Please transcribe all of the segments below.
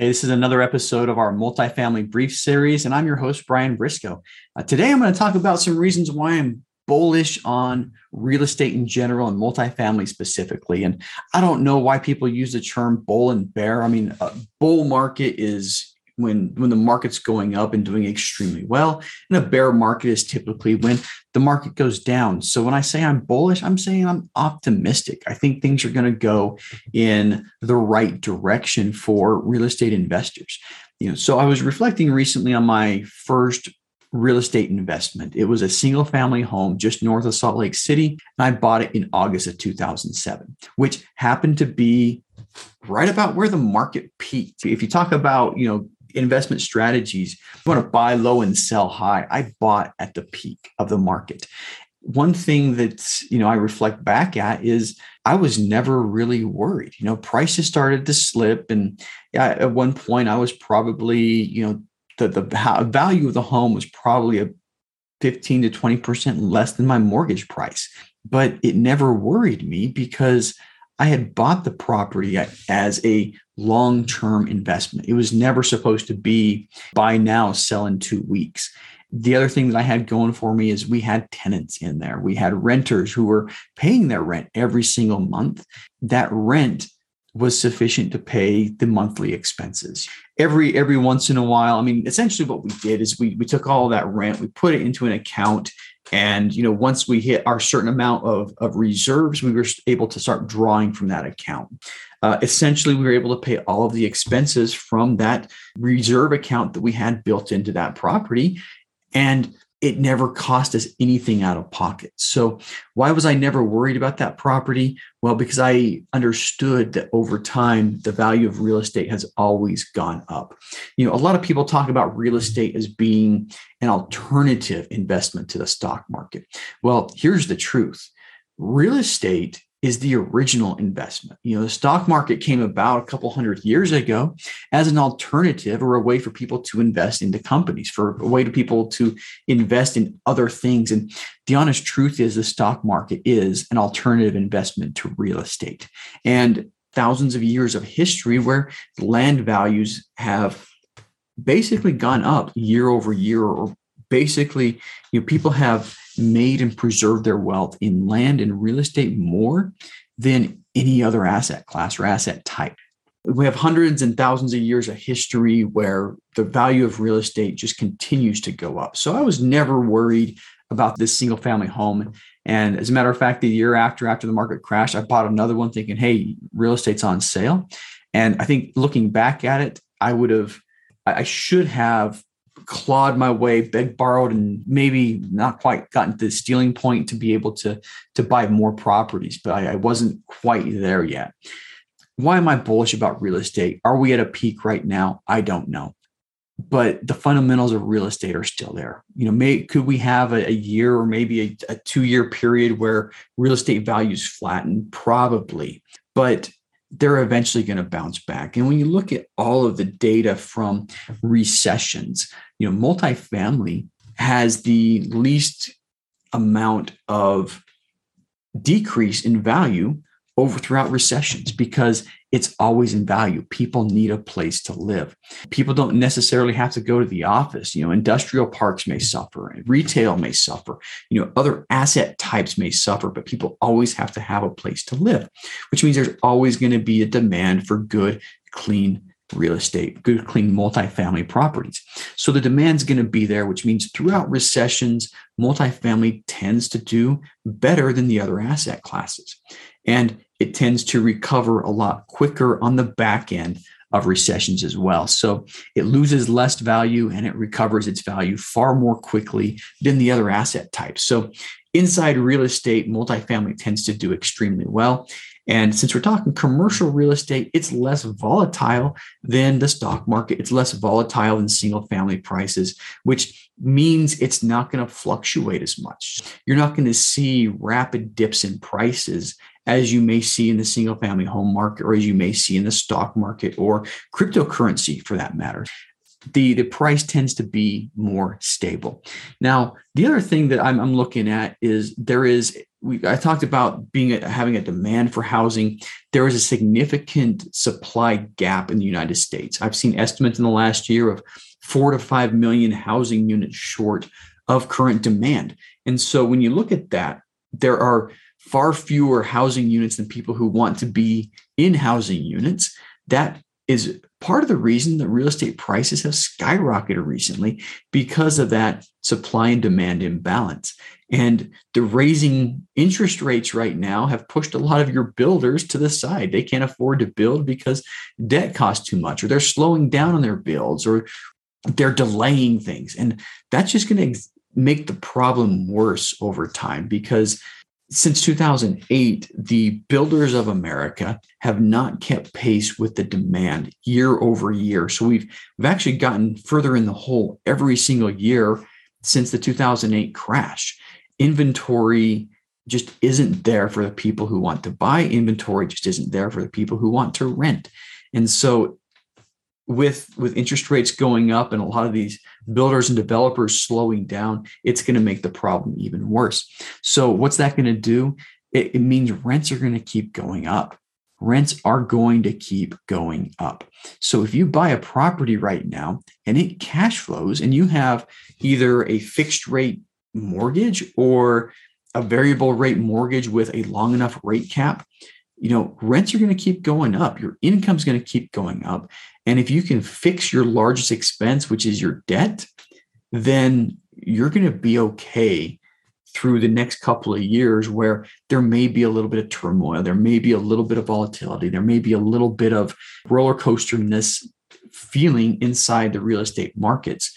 Hey, this is another episode of our multifamily brief series, and I'm your host, Brian Briscoe. Uh, today, I'm going to talk about some reasons why I'm bullish on real estate in general and multifamily specifically. And I don't know why people use the term bull and bear. I mean, a bull market is when when the market's going up and doing extremely well and a bear market is typically when the market goes down. So when i say i'm bullish i'm saying i'm optimistic. I think things are going to go in the right direction for real estate investors. You know so i was reflecting recently on my first real estate investment. It was a single family home just north of salt lake city and i bought it in august of 2007 which happened to be right about where the market peaked. If you talk about you know investment strategies. You want to buy low and sell high. I bought at the peak of the market. One thing that you know I reflect back at is I was never really worried. You know, prices started to slip, and at one point I was probably you know the the value of the home was probably a 15 to 20 percent less than my mortgage price, but it never worried me because I had bought the property as a long term investment. It was never supposed to be buy now, sell in two weeks. The other thing that I had going for me is we had tenants in there. We had renters who were paying their rent every single month. That rent was sufficient to pay the monthly expenses. Every every once in a while, I mean, essentially what we did is we we took all that rent, we put it into an account and you know, once we hit our certain amount of, of reserves, we were able to start drawing from that account. Uh, essentially, we were able to pay all of the expenses from that reserve account that we had built into that property. And it never cost us anything out of pocket. So, why was I never worried about that property? Well, because I understood that over time, the value of real estate has always gone up. You know, a lot of people talk about real estate as being an alternative investment to the stock market. Well, here's the truth real estate is the original investment. You know, the stock market came about a couple hundred years ago as an alternative or a way for people to invest into companies, for a way to people to invest in other things. And the honest truth is the stock market is an alternative investment to real estate. And thousands of years of history where land values have basically gone up year over year or basically you know people have made and preserved their wealth in land and real estate more than any other asset class or asset type. We have hundreds and thousands of years of history where the value of real estate just continues to go up. So I was never worried about this single family home. And as a matter of fact, the year after, after the market crashed, I bought another one thinking, hey, real estate's on sale. And I think looking back at it, I would have, I should have clawed my way, begged, borrowed, and maybe not quite gotten to the stealing point to be able to, to buy more properties, but I, I wasn't quite there yet. Why am I bullish about real estate? Are we at a peak right now? I don't know. But the fundamentals of real estate are still there. You know, may could we have a, a year or maybe a, a two-year period where real estate values flatten? Probably. But they're eventually going to bounce back. And when you look at all of the data from recessions, you know, multifamily has the least amount of decrease in value over throughout recessions because it's always in value. People need a place to live. People don't necessarily have to go to the office. You know, industrial parks may suffer, retail may suffer, you know, other asset types may suffer, but people always have to have a place to live, which means there's always going to be a demand for good, clean real estate, good, clean multifamily properties. So the demand's going to be there, which means throughout recessions, multifamily tends to do better than the other asset classes. And it tends to recover a lot quicker on the back end of recessions as well. So it loses less value and it recovers its value far more quickly than the other asset types. So inside real estate, multifamily tends to do extremely well. And since we're talking commercial real estate, it's less volatile than the stock market. It's less volatile than single family prices, which means it's not going to fluctuate as much. You're not going to see rapid dips in prices as you may see in the single family home market or as you may see in the stock market or cryptocurrency for that matter the the price tends to be more stable. Now, the other thing that I'm, I'm looking at is there is we I talked about being a, having a demand for housing. There is a significant supply gap in the United States. I've seen estimates in the last year of four to five million housing units short of current demand. And so when you look at that, there are far fewer housing units than people who want to be in housing units. That is part of the reason that real estate prices have skyrocketed recently because of that supply and demand imbalance. And the raising interest rates right now have pushed a lot of your builders to the side. They can't afford to build because debt costs too much, or they're slowing down on their builds, or they're delaying things. And that's just going to make the problem worse over time because since 2008, the builders of America have not kept pace with the demand year over year. So we've, we've actually gotten further in the hole every single year since the 2008 crash. Inventory just isn't there for the people who want to buy, inventory just isn't there for the people who want to rent. And so with with interest rates going up and a lot of these builders and developers slowing down it's going to make the problem even worse. So what's that going to do? It, it means rents are going to keep going up. Rents are going to keep going up. So if you buy a property right now and it cash flows and you have either a fixed rate mortgage or a variable rate mortgage with a long enough rate cap you know, rents are going to keep going up. Your income's going to keep going up. And if you can fix your largest expense, which is your debt, then you're going to be okay through the next couple of years where there may be a little bit of turmoil, there may be a little bit of volatility, there may be a little bit of roller coasterness feeling inside the real estate markets.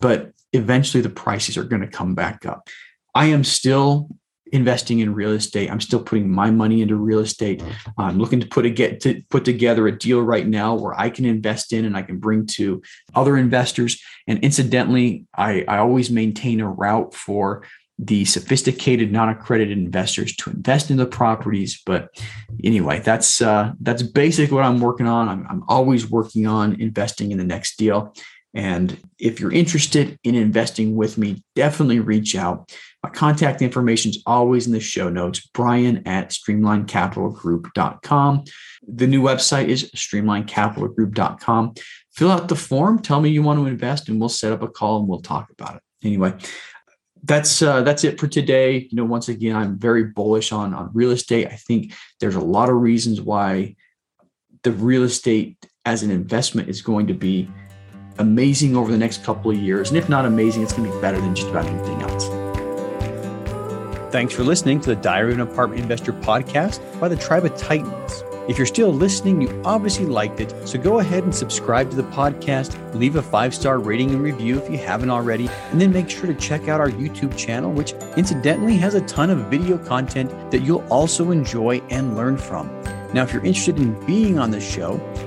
But eventually the prices are going to come back up. I am still investing in real estate. I'm still putting my money into real estate. I'm looking to put a get to put together a deal right now where I can invest in and I can bring to other investors. And incidentally, I, I always maintain a route for the sophisticated non-accredited investors to invest in the properties but anyway that's uh, that's basically what i'm working on I'm, I'm always working on investing in the next deal and if you're interested in investing with me, definitely reach out. My contact information is always in the show notes, brian at streamlinecapitalgroup.com. The new website is streamlinecapitalgroup.com. Fill out the form, tell me you want to invest, and we'll set up a call and we'll talk about it. Anyway, that's uh, that's it for today. You know, once again, I'm very bullish on on real estate. I think there's a lot of reasons why the real estate as an investment is going to be amazing over the next couple of years. And if not amazing, it's going to be better than just about anything else. Thanks for listening to the Diary of an Apartment Investor podcast by the Tribe of Titans. If you're still listening, you obviously liked it. So go ahead and subscribe to the podcast, leave a five star rating and review if you haven't already, and then make sure to check out our YouTube channel, which incidentally has a ton of video content that you'll also enjoy and learn from. Now, if you're interested in being on the show,